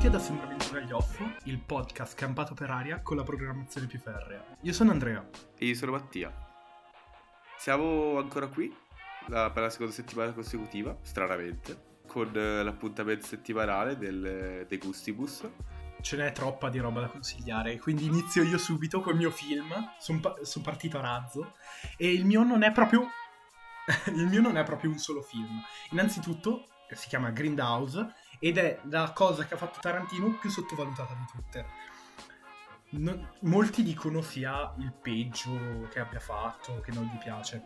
Tutti ad Assembramento Gaglioffo, il podcast campato per aria con la programmazione più ferrea. Io sono Andrea. E io sono Mattia. Siamo ancora qui la- per la seconda settimana consecutiva, stranamente, con eh, l'appuntamento settimanale del De Gustibus. Ce n'è troppa di roba da consigliare, quindi inizio io subito col mio film. Sono partito a razzo e il mio non è proprio. il mio non è proprio un solo film. Innanzitutto si chiama Grindhouse ed è la cosa che ha fatto Tarantino più sottovalutata di tutte. Non- molti dicono sia il peggio che abbia fatto, che non gli piace.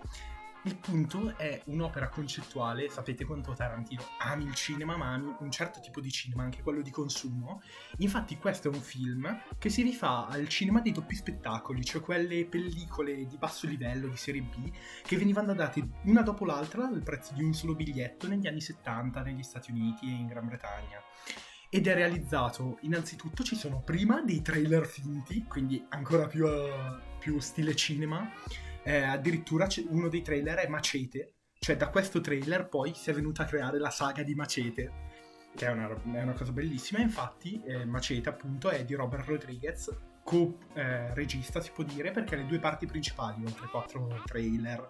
Il punto è un'opera concettuale, sapete quanto Tarantino ami il cinema, ma ami un certo tipo di cinema, anche quello di consumo. Infatti questo è un film che si rifà al cinema dei doppi spettacoli, cioè quelle pellicole di basso livello, di serie B, che venivano date una dopo l'altra al prezzo di un solo biglietto negli anni 70 negli Stati Uniti e in Gran Bretagna. Ed è realizzato, innanzitutto ci sono prima dei trailer finti, quindi ancora più, eh, più stile cinema. Eh, addirittura uno dei trailer è Macete, cioè da questo trailer poi si è venuta a creare la saga di Macete, che è una, è una cosa bellissima. Infatti eh, Macete appunto è di Robert Rodriguez, co-regista si può dire, perché le due parti principali, oltre quattro trailer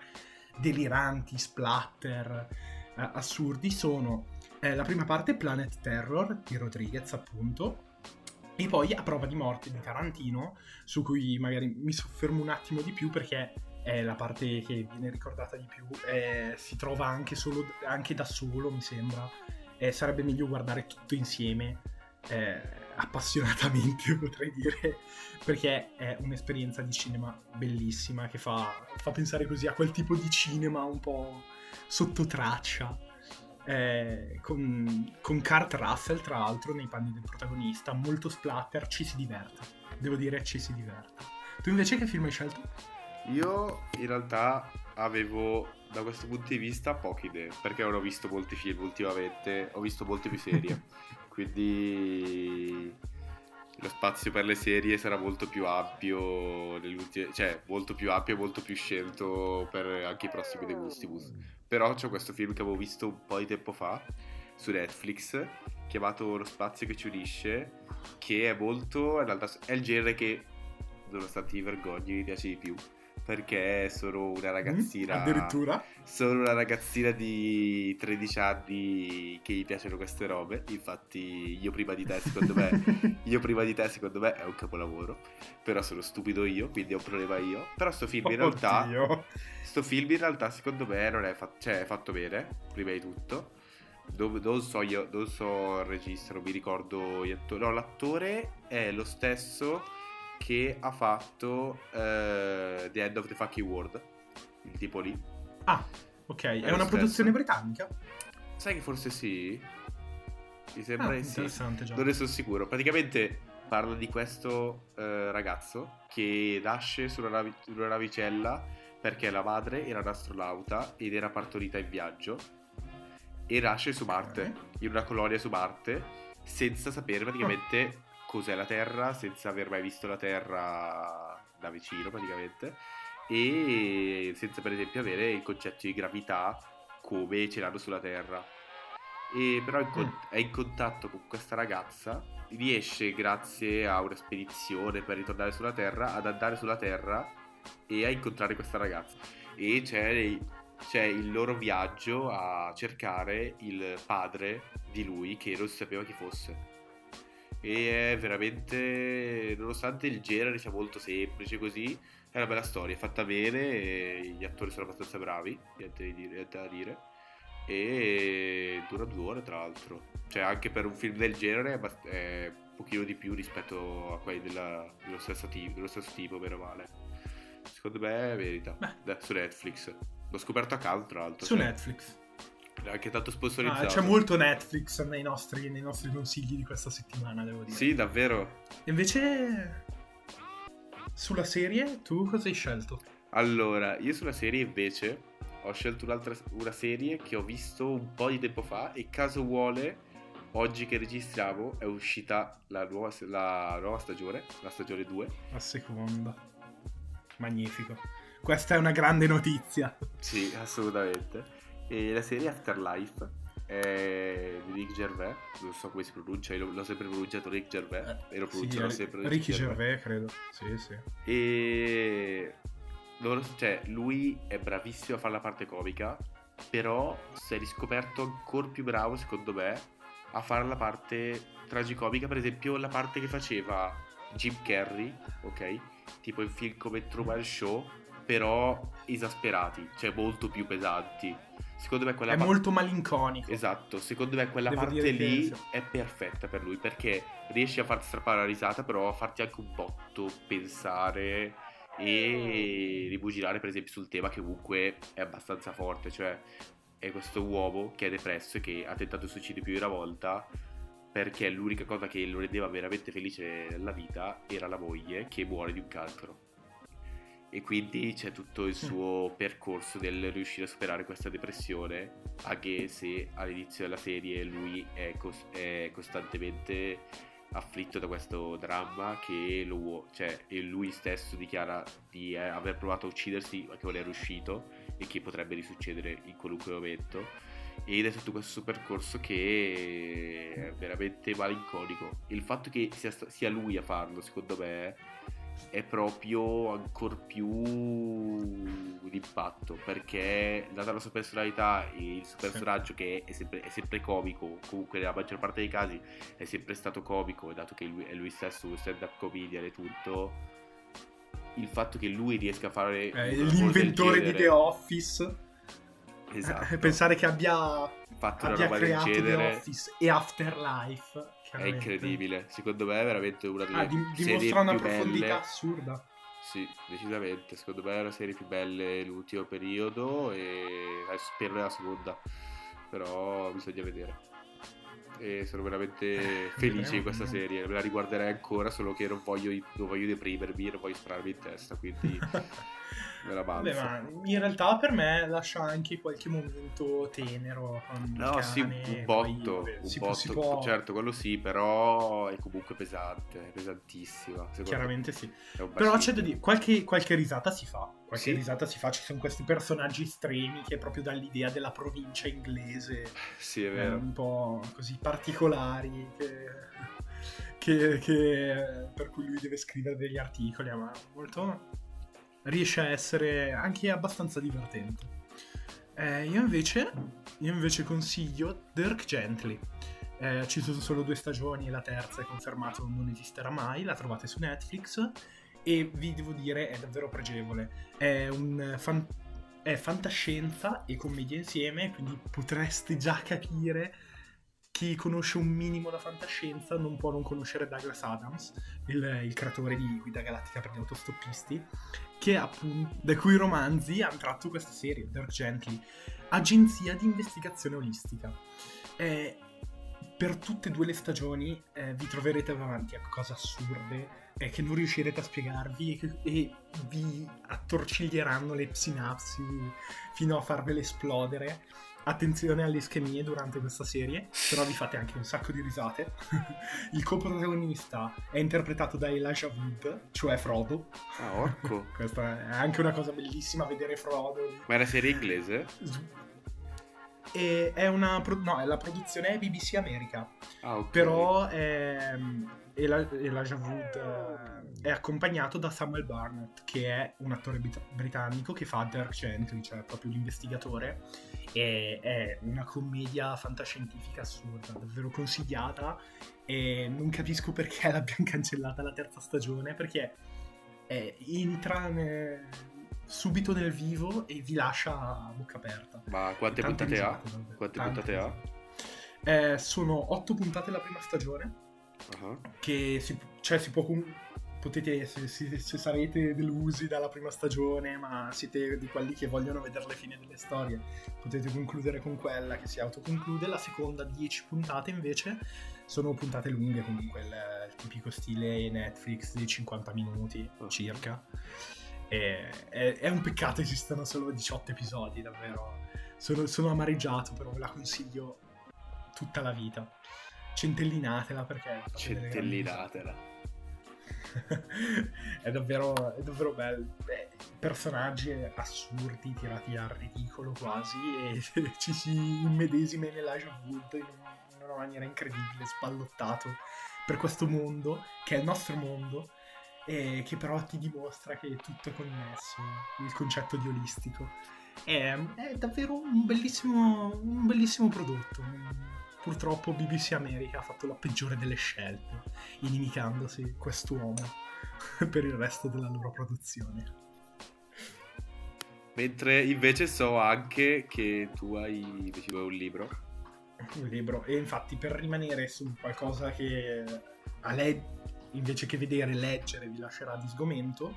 deliranti, splatter, eh, assurdi, sono eh, la prima parte Planet Terror di Rodriguez appunto, e poi A prova di morte di Tarantino, su cui magari mi soffermo un attimo di più perché è la parte che viene ricordata di più. eh, si trova anche, solo, anche da solo, mi sembra. Eh, sarebbe meglio guardare tutto insieme, eh, appassionatamente potrei dire, perché è un'esperienza di cinema bellissima che fa, fa pensare così a quel tipo di cinema un po' sotto traccia. eh, con, con Kurt Russell, tra l'altro, nei panni del protagonista, molto splatter, ci si diverte. Devo dire, ci si diverte. Tu invece che film hai scelto? Io in realtà avevo da questo punto di vista poche idee, perché non ho visto molti film ultimamente, ho visto molte più serie, quindi lo spazio per le serie sarà molto più ampio, cioè molto più ampio e molto più scelto per anche i prossimi De Gustibus. Però c'è questo film che avevo visto un po' di tempo fa su Netflix, chiamato Lo spazio che ci unisce, che è molto, in realtà è il genere che, nonostante i vergogni, mi piace di più. Perché sono una ragazzina. Mm, addirittura? Sono una ragazzina di 13 anni che gli piacciono queste robe. Infatti, io prima di te, secondo me, io prima di te, secondo me, è un capolavoro. Però sono stupido io, quindi ho un problema io. Però sto film in realtà. Oddio. Sto film in realtà, secondo me, non è, fatto, cioè, è fatto bene, prima di tutto. Dove- non so io, non so il regista, non mi ricordo gli attori. No, l'attore è lo stesso che ha fatto eh, The End of the Fucking World. Il tipo lì. Ah, ok. È, lo una produzione britannica? Sai che forse sì? Mi sembra Ah, sì. già. Non ne sono sicuro. Praticamente parla di questo eh, ragazzo che nasce su una, navi- una navicella perché la madre era un'astronauta ed era partorita in viaggio e nasce su Marte, in una colonia su Marte, senza sapere praticamente cos'è la Terra, senza aver mai visto la Terra da vicino praticamente e senza per esempio avere il concetto di gravità come ce l'hanno sulla Terra. E però è in, con- Mm. è in contatto con questa ragazza, riesce grazie a una spedizione per ritornare sulla Terra ad andare sulla Terra e a incontrare questa ragazza. E c'è, c'è il loro viaggio a cercare il padre di lui che non si sapeva chi fosse. E è veramente, nonostante il genere sia molto semplice così, è una bella storia, è fatta bene, gli attori sono abbastanza bravi, niente, da dire. E dura due ore tra l'altro. Cioè anche per un film del genere è, un pochino di più rispetto a quelli della- dello, stesso tipo, dello stesso tipo, meno male. Secondo me merita. Beh. Su Netflix. L'ho scoperto a caso tra l'altro. Su cioè, Netflix. Anche tanto Ah, sponsorizzato. c'è molto Netflix nei nostri, nei nostri consigli di questa settimana, devo dire. Sì, davvero. Invece, sulla serie, tu cosa hai scelto? Allora, io sulla serie invece ho scelto un'altra una serie che ho visto un po' di tempo fa e caso vuole, oggi che registriamo è uscita la nuova, la nuova stagione, la stagione 2. La seconda. Magnifico. Questa è una grande notizia. Sì, assolutamente. E la serie Afterlife è di Rick Gervais, non so come si pronuncia, l'ho, l'ho sempre pronunciato Rick Gervais Eh, e lo sì, pronunciano Ri- sempre Ricky Gervais, credo. Sì, sì. E loro- cioè, lui è bravissimo a fare la parte comica, però si è riscoperto ancora più bravo, secondo me, a fare la parte tragicomica, per esempio la parte che faceva Jim Carrey, ok? Tipo in film come Truman Show, però esasperati, cioè molto più pesanti. Secondo me quella È parte... molto malinconico. Esatto, secondo me quella Devo parte lì è perfetta per lui perché riesce a farti strappare la risata, però a farti anche un botto pensare e ribugirare per esempio sul tema che comunque è abbastanza forte, cioè è questo uomo che è depresso e che ha tentato il suicidio più di una volta perché l'unica cosa che lo rendeva veramente felice nella vita era la moglie che muore di un cancro. E quindi c'è tutto il suo percorso del riuscire a superare questa depressione, anche se all'inizio della serie lui è, cos- è costantemente afflitto da questo dramma che lo cioè, e lui stesso dichiara di eh, aver provato a uccidersi ma che non è riuscito e che potrebbe risuccedere in qualunque momento. Ed è tutto questo percorso che è veramente malinconico. Il fatto che sia, sia lui a farlo secondo me è proprio ancora più d'impatto perché data la sua personalità e il suo Sì. personaggio che è sempre, è sempre comico comunque nella maggior parte dei casi è sempre stato comico dato che lui, è lui stesso uno stand up comedian e tutto il fatto che lui riesca a fare Eh, un l'inventore di The Office. esatto Pensare che abbia, fatto una abbia creato The genere Office e Afterlife. È incredibile secondo me è veramente una delle Ah, di- serie dimostra una più profondità belle assurda. Sì, decisamente. Secondo me è la serie più bella dell'ultimo periodo e eh, spero nella seconda. Però bisogna vedere. E sono veramente felice di questa serie. Me la riguarderei ancora, solo che non voglio, non voglio deprimermi, non voglio spararmi in testa, quindi me la balzo. Vabbè, ma in realtà per me lascia anche qualche momento tenero. No, sì, cane, un poi, botto, vabbè, un si botto, si può- certo, quello sì, però è comunque pesante, pesantissima. Chiaramente sì. me. Un Però c'è da dire, qualche, qualche risata si fa. Qualche Sì. risata si fa. Ci sono questi personaggi estremi che proprio dall'idea della provincia inglese Sì, è vero. un po' così particolari che, che- che- per cui lui deve scrivere degli articoli ma molto riesce a essere anche abbastanza divertente. Eh, io invece io invece consiglio Dirk Gently. Eh, ci sono solo due stagioni la terza è confermato non esisterà mai la trovate su Netflix e vi devo dire è davvero pregevole. È un fan- è fantascienza e commedia insieme, quindi potreste già capire chi conosce un minimo la fantascienza non può non conoscere Douglas Adams, il, il creatore di Guida Galattica per gli autostoppisti, che appunto, da cui romanzi hanno tratto questa serie, Dirk Gently, agenzia di investigazione olistica. Eh, per tutte e due le stagioni eh, vi troverete davanti a cose assurde eh, che non riuscirete a spiegarvi e, e vi attorciglieranno le sinapsi fino a farvele esplodere. Attenzione alle ischemie durante questa serie, però vi fate anche un sacco di risate. Il coprotagonista è interpretato da Elijah Wood, cioè Frodo. Ah, orco. Questa è anche una cosa bellissima vedere Frodo. Ma è una serie inglese? E è una pro- no, è la produzione BBC America. Ah, ok. Però ehm, Eli- Elijah Wood eh, è accompagnato da Samuel Barnett, che è un attore brit- britannico che fa Dirk Gently, cioè proprio l'investigatore. E è una commedia fantascientifica assurda, davvero consigliata. E non capisco perché l'abbiamo cancellata la terza stagione, perché eh, entra ne- subito nel vivo e vi lascia a bocca aperta. Ma quante puntate ha? Quante puntate ha? Eh, sono otto puntate la prima stagione Ah, che si, cioè si può potete se, se- se sarete delusi dalla prima stagione ma siete di quelli che vogliono vedere le fine delle storie potete concludere con quella che si autoconclude. La seconda 10 puntate invece sono puntate lunghe comunque il, il tipico stile Netflix di 50 minuti Oh. circa. E, è, è un peccato esistano solo 18 episodi davvero. Sono, sono amareggiato però ve la consiglio tutta la vita centellinatela perché Centellinatela. è, davvero, è davvero bello. Beh, personaggi assurdi, tirati al ridicolo quasi, e ci si immedesima in Elijah Wood in, in una maniera incredibile, spallottato per questo mondo, che è il nostro mondo, e che però ti dimostra che tutto è connesso, il concetto di olistico. È, è davvero un bellissimo, un bellissimo prodotto. Purtroppo BBC America ha fatto la peggiore delle scelte, inimicandosi quest'uomo per il resto della loro produzione. Mentre invece so anche che tu hai deciso un libro. Un libro, e infatti per rimanere su qualcosa che a lei, invece che vedere, leggere, vi lascerà di sgomento,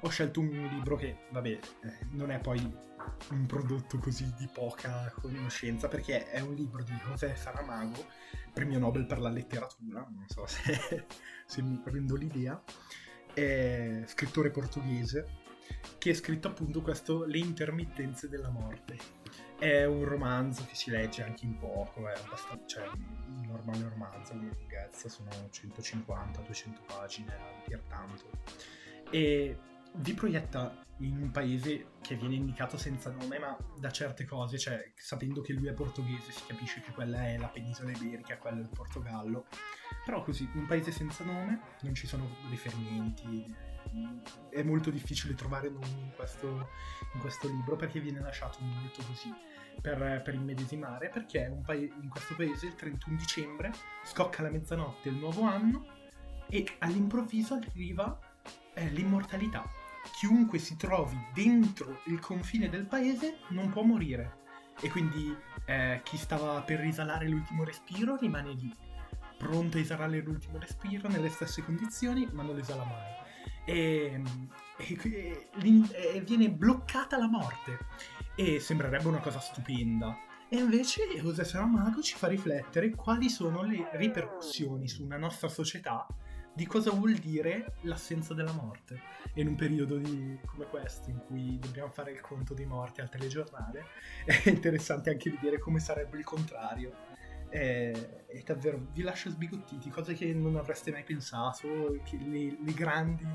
ho scelto un libro che, vabbè, eh, non è poi un prodotto così di poca conoscenza, perché è un libro di José Saramago, premio Nobel per la letteratura, non so se, se mi prendo l'idea, è scrittore portoghese, che ha scritto appunto questo Le intermittenze della morte. È un romanzo che si legge anche in poco, è abbastanza, cioè un normale romanzo di lunghezza, sono 150-200 pagine a dir tanto. E vi proietta in un paese che viene indicato senza nome, ma da certe cose, cioè sapendo che lui è portoghese, si capisce che quella è la penisola iberica, quello è il Portogallo. Però così, un paese senza nome, non ci sono riferimenti, è molto difficile trovare nomi in questo, in questo libro perché viene lasciato molto così per, per immedesimare, perché pa- in questo paese il 31 dicembre scocca la mezzanotte il nuovo anno e all'improvviso arriva eh, l'immortalità. Chiunque si trovi dentro il confine del paese non può morire. E quindi eh, chi stava per risalare l'ultimo respiro rimane lì, pronto a esalare l'ultimo respiro nelle stesse condizioni, ma non esala mai. E, e, e, viene bloccata la morte. E sembrerebbe una cosa stupenda. E invece José Saramago ci fa riflettere quali sono le ripercussioni su una nostra società di cosa vuol dire l'assenza della morte. E in un periodo di, come questo, in cui dobbiamo fare il conto dei morti al telegiornale, è interessante anche vedere come sarebbe il contrario. È, è davvero, vi lascia sbigottiti, cose che non avreste mai pensato, le, le grandi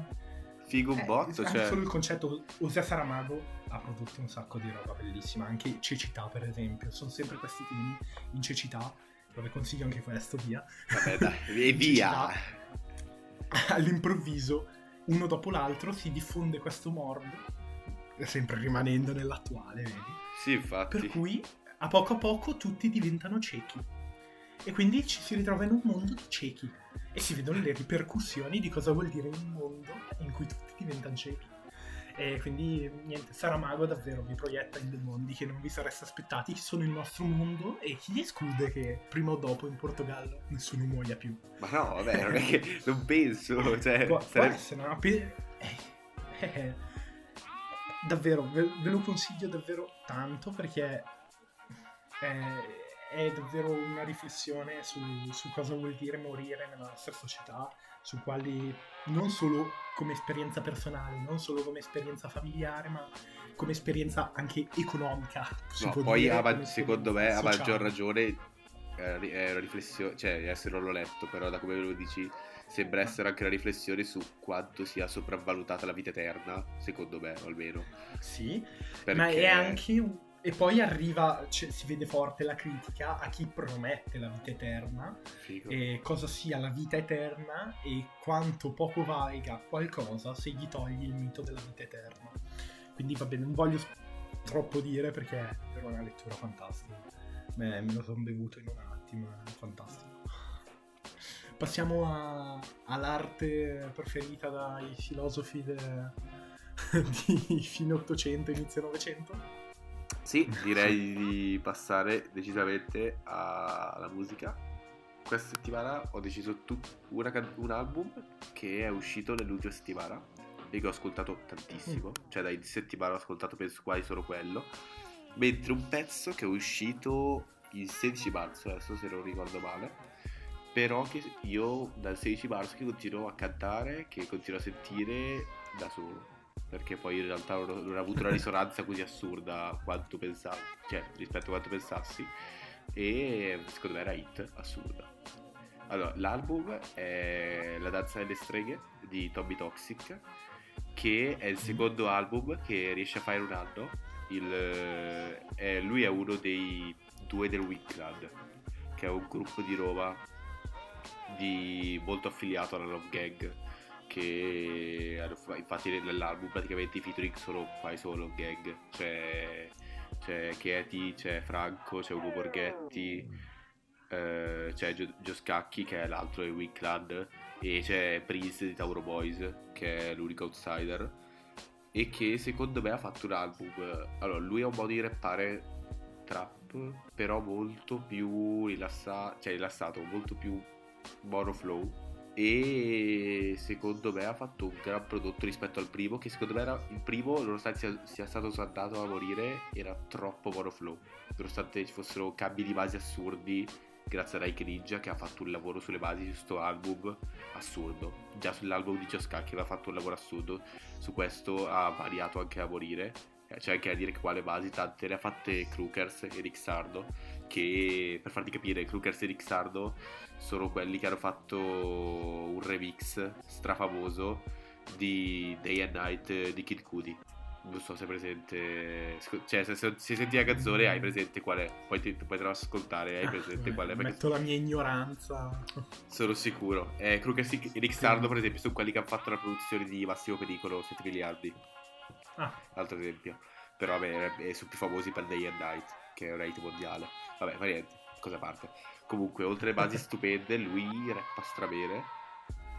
Figo un eh, botto. Cioè... Solo il concetto, José Saramago ha prodotto un sacco di roba bellissima, anche cecità per esempio, sono sempre questi temi in cecità, dove consiglio anche questo, via. Vabbè dai, e via! all'improvviso, uno dopo l'altro, si diffonde questo morbo, sempre rimanendo nell'attuale, vedi? Sì, infatti. Per cui a poco a poco tutti diventano ciechi. E quindi ci si ritrova in un mondo di ciechi e si vedono le ripercussioni di cosa vuol dire un mondo in cui tutti diventano ciechi. E quindi niente, Saramago davvero vi proietta in dei mondi che non vi sareste aspettati, che sono il nostro mondo e chi esclude che prima o dopo in Portogallo nessuno muoia più. Ma no, vabbè, non è che non penso, cioè... Può, sarebbe... può essere, no? Pe- eh, eh, davvero, ve, ve, lo consiglio davvero tanto perché... Eh, è davvero una riflessione su, su, cosa vuol dire morire nella nostra società, su quali non solo come esperienza personale, non solo come esperienza familiare, ma come esperienza anche economica. No, poi a, secondo me a maggior ragione eh, è una riflessione, cioè adesso non l'ho letto, però da come lo dici sembra essere anche una riflessione su quanto sia sopravvalutata la vita eterna, secondo me almeno. Sì, Perché... ma è anche e poi arriva, cioè, si vede forte la critica a chi promette la vita eterna, Figo. e cosa sia la vita eterna e quanto poco valga qualcosa se gli togli il mito della vita eterna. Quindi va bene, non voglio troppo dire perché è una lettura fantastica. Beh, me lo sono bevuto in un attimo, è fantastico. Passiamo a, all'arte preferita dai filosofi de, di fine 800, inizio 900 sì, direi di passare decisamente alla musica. Questa settimana ho deciso tu- una, un album che è uscito nell'ultima settimana e che ho ascoltato tantissimo, mm. cioè dai settimane ho ascoltato penso quasi solo quello, mentre un pezzo che è uscito il 16 marzo, adesso se non ricordo male, però che io dal 16 marzo che continuo a cantare, che continuo a sentire da solo perché poi in realtà non, ha avuto una risonanza così assurda quanto pensavo, cioè rispetto a quanto pensassi e secondo me era hit assurda. Allora, l'album è La danza delle streghe di Tommy Toxic che è il secondo album che riesce a fare un anno. Il, eh, lui è uno dei due del Wickland, che è un gruppo di Roma di, molto affiliato alla Love Gang. Che infatti nell'album praticamente i featuring sono quasi solo Love Gang. C'è, c'è Katie, c'è Franco, c'è Ugo Borghetti, eh, c'è Gio, Gio Scacchi che è l'altro del Wickland e c'è Prince di Tauro Boys che è l'unico outsider e che secondo me ha fatto un album allora lui ha un modo di rappare trap però molto più rilassato cioè rilassato molto più monoflow e secondo me ha fatto un gran prodotto rispetto al primo che secondo me era il primo nonostante sia, sia stato saltato a morire era troppo monoflow nonostante ci fossero cambi di base assurdi grazie a Raik Ninja che ha fatto un lavoro sulle basi di questo album assurdo. Già sull'album di Scacchi aveva fatto un lavoro assurdo, su questo ha variato anche a morire. C'è anche a dire che quale basi tante le ha fatte Crookers e Rixardo, che per farti capire Crookers e Rixardo sono quelli che hanno fatto un remix strafamoso di Day and Night di Kid Cudi. Non so se è presente cioè se, se, se, senti la canzone hai presente qual è. Poi ti, ti puoi ascoltare hai presente ah, qual è metto la mia ignoranza. Sono sicuro. Eh, Crookers e Rick Sardo per esempio sono quelli che hanno fatto la produzione di Massimo Pericolo 7 miliardi. Ah. altro esempio però vabbè è, sono più famosi per Day and Night che è un rate mondiale. Vabbè fa niente cosa parte. Comunque oltre le basi stupende lui rappa strabene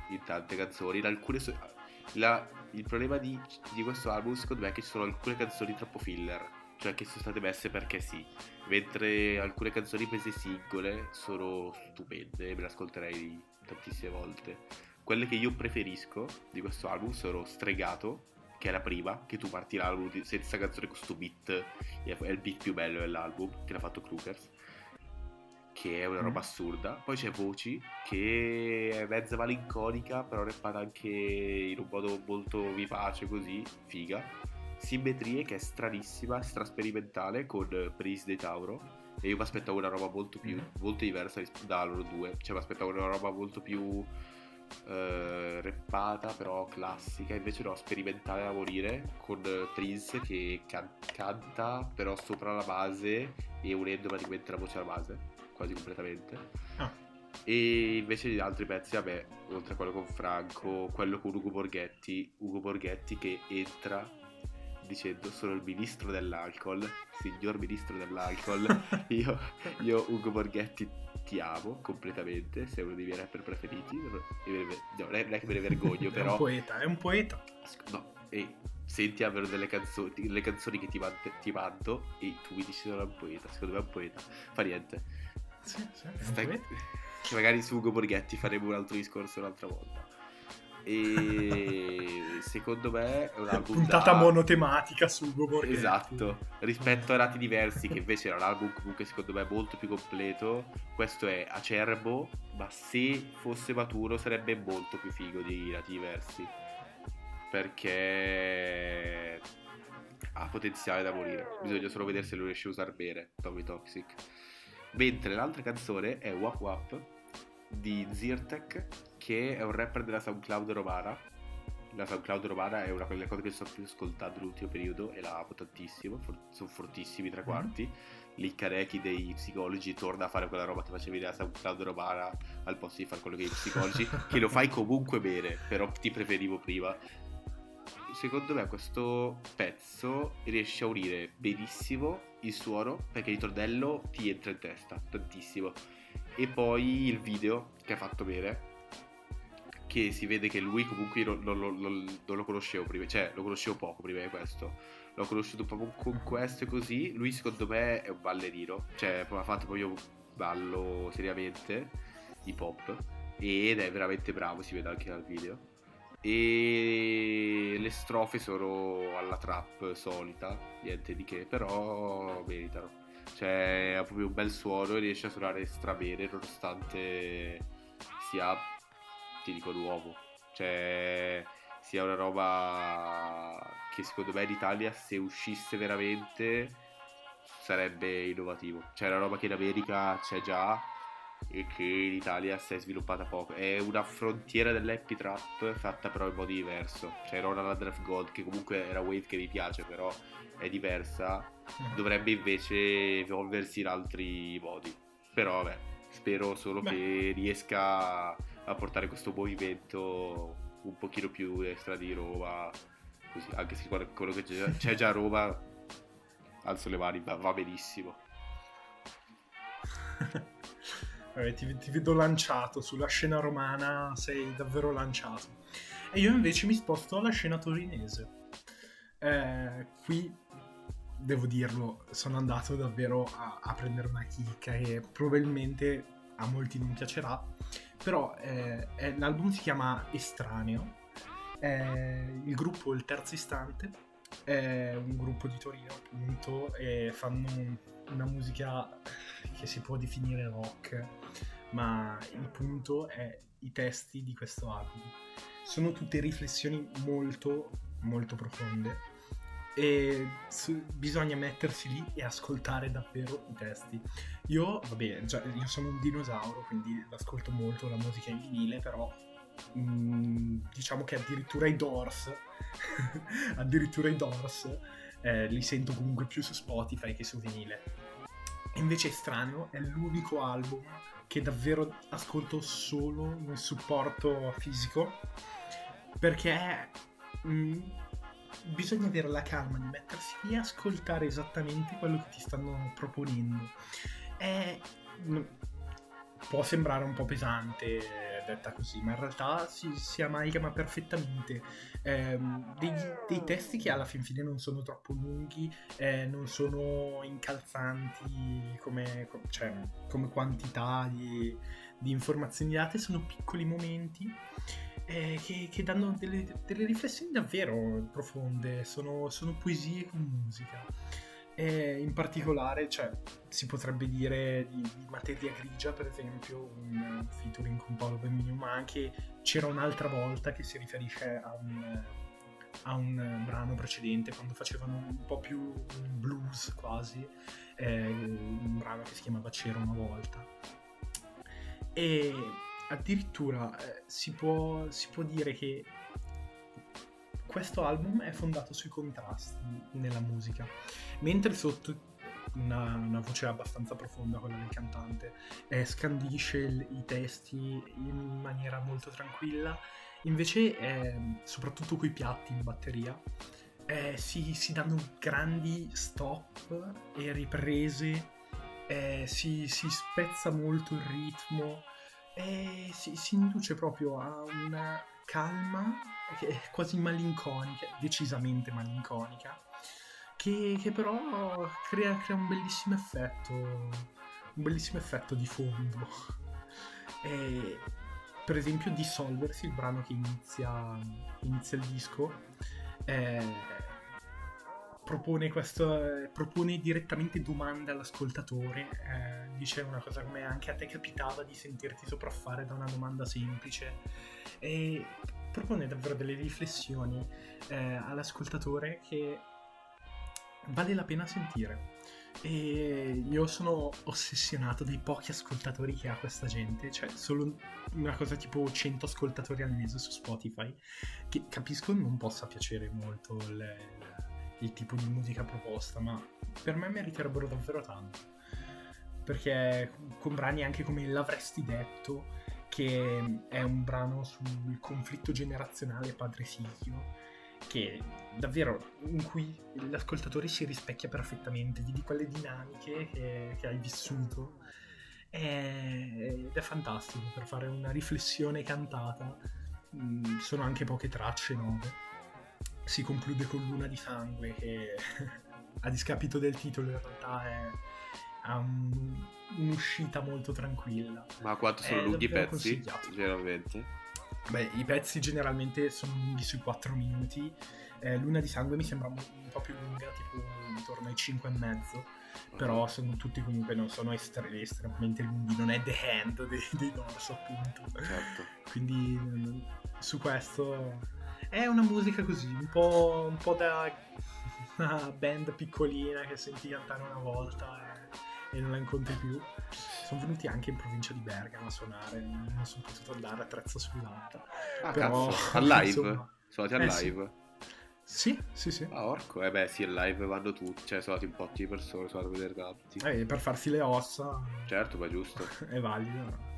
in tante canzoni. In alcune so- la, il problema di, di, questo album secondo me è che ci sono alcune canzoni troppo filler, cioè che sono state messe perché sì, mentre alcune canzoni prese singole sono stupende, me le ascolterei tantissime volte. Quelle che io preferisco di questo album sono Stregato, che è la prima, che tu parti l'album senza canzone con questo beat, è il beat più bello dell'album, che l'ha fatto Crookers che è una roba mm. assurda. Poi c'è Voci, che è mezza malinconica, però rappata anche in un modo molto vivace, così, figa. Simmetrie, che è stranissima, strasperimentale, con Pris de Tauro. E io mi aspettavo una roba molto più, mm. molto diversa da loro due. Cioè mi aspettavo una roba molto più Uh, rappata però classica invece no sperimentale da morire con Prince che can- canta però sopra la base e unendo praticamente la voce alla base quasi completamente. Ah. E invece gli altri pezzi, vabbè, oltre a quello con Franco, quello con Ugo Borghetti, Ugo Borghetti che entra dicendo sono il ministro dell'alcol, signor ministro dell'alcol, io, io Ugo Borghetti ti amo completamente, sei uno dei miei rapper preferiti, no, non è che me ne vergogno però... È un poeta, è un poeta. No, e senti avere delle canzoni, delle canzoni che ti, mando, ti mando e tu mi dici sono un poeta, secondo me è un poeta, fa niente. Sì, sì, Stai... Magari su Ugo Borghetti faremo un altro discorso un'altra volta. E secondo me è un album puntata da... monotematica su Ugo Borghetti. Esatto, rispetto a Rati Diversi che invece era un album comunque secondo me molto più completo. Questo è acerbo, ma se fosse maturo sarebbe molto più figo di Rati Diversi. Perché ha potenziale da morire. Bisogna solo vedere se lo riesce a usare bene, Tommy Toxic. Mentre l'altra canzone è Wap Wap di Zirtek, che è un rapper della SoundCloud romana. La SoundCloud romana è una delle cose che sto più ascoltando nell'ultimo periodo e la amo tantissimo. For- sono fortissimi i tre mhm. quarti. L'Iccarechi dei psicologi torna a fare quella roba che facevi nella SoundCloud romana al posto di fare quello che i psicologi, che lo fai comunque bene, però ti preferivo prima secondo me questo pezzo riesce a unire benissimo il suono perché il ritornello ti entra in testa tantissimo e poi il video che ha fatto bene che si vede che lui comunque non, non, non, non, lo conoscevo prima cioè lo conoscevo poco prima di questo. L'ho conosciuto proprio con questo e così. Lui secondo me è un ballerino. Cioè ha fatto proprio ballo seriamente hip hop ed è veramente bravo si vede anche dal video. E le strofe sono alla trap solita, niente di che, però meritano. Cioè, ha proprio un bel suono e riesce a suonare strabene nonostante sia, ti dico, nuovo. Cioè, sia una roba che secondo me in Italia se uscisse veramente sarebbe innovativo. Cioè, una roba che in America c'è già e che in Italia si è sviluppata poco. È una frontiera dell'happy trap fatta però in modo diverso. Cioè Ronald Draft Gold, che comunque era wave che mi piace, però è diversa, mm. dovrebbe invece evolversi in altri modi. Però vabbè, spero solo Beh. che riesca a portare questo movimento un pochino più extra di Roma, così, anche se quello che c'è già a Roma, alzo le mani, va, va benissimo. Vabbè, ti, ti, vedo lanciato sulla scena romana, sei davvero lanciato. E io invece mi sposto alla scena torinese. Eh, qui, devo dirlo, sono andato davvero a, a, prendere una chicca e probabilmente a molti non piacerà, però eh, è, l'album si chiama Estraneo, il gruppo Il Terzo Istante. È un gruppo di Torino appunto e fanno una musica che si può definire rock, ma il punto è i testi di questo album. Sono tutte riflessioni molto, molto profonde e su, bisogna mettersi lì e ascoltare davvero i testi. Io, vabbè, già, io sono un dinosauro, quindi ascolto molto la musica in vinile, però mh, mm, diciamo che addirittura i Doors, addirittura i Doors, eh, li sento comunque più su Spotify che su vinile Invece strano, è l'unico album che davvero ascolto solo nel supporto fisico perché mh, mm, bisogna avere la calma di mettersi lì e ascoltare esattamente quello che ti stanno proponendo. È, mh, può sembrare un po' pesante detta così, ma in realtà si, si amalgama perfettamente. Eh, dei, dei, testi che alla fin fine non sono troppo lunghi, eh, non sono incalzanti come, cioè, come quantità di, di, informazioni date, sono piccoli momenti. Eh, che, che, danno delle, delle, riflessioni davvero profonde, sono, sono poesie con musica. E in particolare, cioè, si potrebbe dire di, di, materia grigia, per esempio, un featuring con Paolo Bemminio, ma anche c'era un'altra volta che si riferisce a un, a un brano precedente, quando facevano un po' più blues quasi, eh, un brano che si chiamava C'era una volta. E addirittura eh, si, può, si può dire che questo album è fondato sui contrasti nella musica mentre sotto una, una, voce abbastanza profonda, quella del cantante, eh, scandisce il, i testi in maniera molto tranquilla. Invece, eh, soprattutto coi piatti in batteria, eh, si, si, danno grandi stop e riprese, eh, si, si, spezza molto il ritmo e si, si induce proprio a una calma quasi malinconica, decisamente malinconica che, che però crea, crea, un bellissimo effetto, un bellissimo effetto di fondo. E, per esempio Dissolversi, il brano che inizia, inizia il disco, eh, propone, questo, propone direttamente domande all'ascoltatore, eh, dice una cosa come anche a te capitava di sentirti sopraffare da una domanda semplice e propone davvero delle riflessioni eh, all'ascoltatore che vale la pena sentire. E io sono ossessionato dei pochi ascoltatori che ha questa gente, cioè solo una cosa tipo 100 ascoltatori al mese su Spotify, che capisco non possa piacere molto il, il tipo di musica proposta, ma per me meriterebbero davvero tanto. Perché con brani anche come L'avresti detto, che è un brano sul conflitto generazionale padre-figlio, che davvero in cui l'ascoltatore si rispecchia perfettamente di quelle dinamiche che, che hai vissuto. Ed è fantastico per fare una riflessione cantata mm, sono anche poche tracce nuove si conclude con Luna di Sangue che a discapito del titolo in realtà è, ha un, un'uscita molto tranquilla ma quanto sono è lunghi i pezzi generalmente? Beh, i pezzi generalmente sono lunghi sui 4 minuti. Eh, Luna di Sangue mi sembra un, un, po' più lunga, tipo intorno ai 5 e mezzo. Però sono tutti comunque non sono estre- estremamente lunghi, non è The Hand dei, dei Doors, appunto. Certo. Quindi su questo è una musica così, un po', un po da una band piccolina che senti cantare una volta e, e non la incontri più. Sono venuti anche in provincia di Bergamo a suonare, non sono potuto andare a Trezza sull'Alta. Ah, Però, cazzo, al live? insomma, Sono andati eh, al sì. live? Sì, sì, sì. Ah, orco, eh beh, sì, al live vanno tutti, cioè sono andati un po' di persone, sono andati a vedere tanti. Eh, per farsi le ossa Certo, ma giusto. è valido.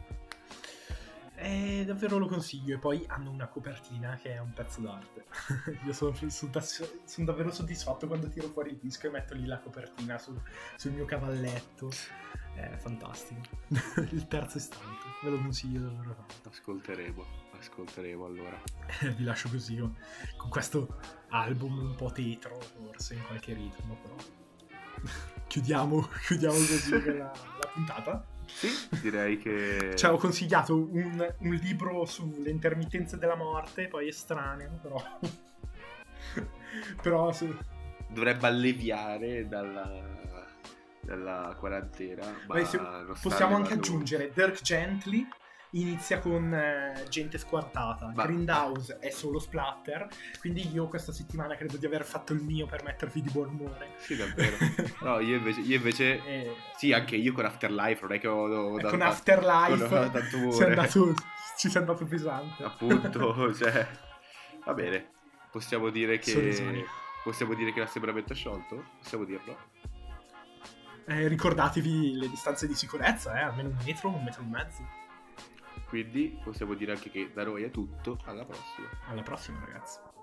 E davvero lo consiglio. E poi hanno una copertina che è un pezzo d'arte. Io sono, sono sono davvero soddisfatto quando tiro fuori il disco e metto lì la copertina sul, sul mio cavalletto. È fantastico. il terzo istante. Ve lo consiglio davvero tanto. Ascolteremo, ascolteremo allora. Eh, Vi lascio così con, con questo album un po' tetro, forse in qualche ritmo, però. chiudiamo, chiudiamo così la, la puntata. Sì, direi che... Ci ho consigliato un, un libro sulle intermittenze della morte, poi estraneo, però. però se- Dovrebbe alleviare dalla, dalla quarantena, Beh, possiamo anche aggiungere Dirk Gently. Inizia con eh, gente squartata. Ma- Grindhouse è solo splatter. Quindi io questa settimana credo di aver fatto il mio per mettervi di buon umore. Sì, davvero. No, io invece... Io invece... E- Sì, anche io con Afterlife, non è che ho... ho con Afterlife con- tanto umore. sei andato, ci sei andato pesante. Appunto, cioè... Va bene, possiamo dire che... Sorrisoni. Possiamo dire che l'assembramento è sciolto? Possiamo dirlo? Eh, ricordatevi le distanze di sicurezza, eh, almeno un metro, un metro e mezzo. Quindi possiamo dire anche che da noi è tutto, alla prossima. Alla prossima, ragazzi.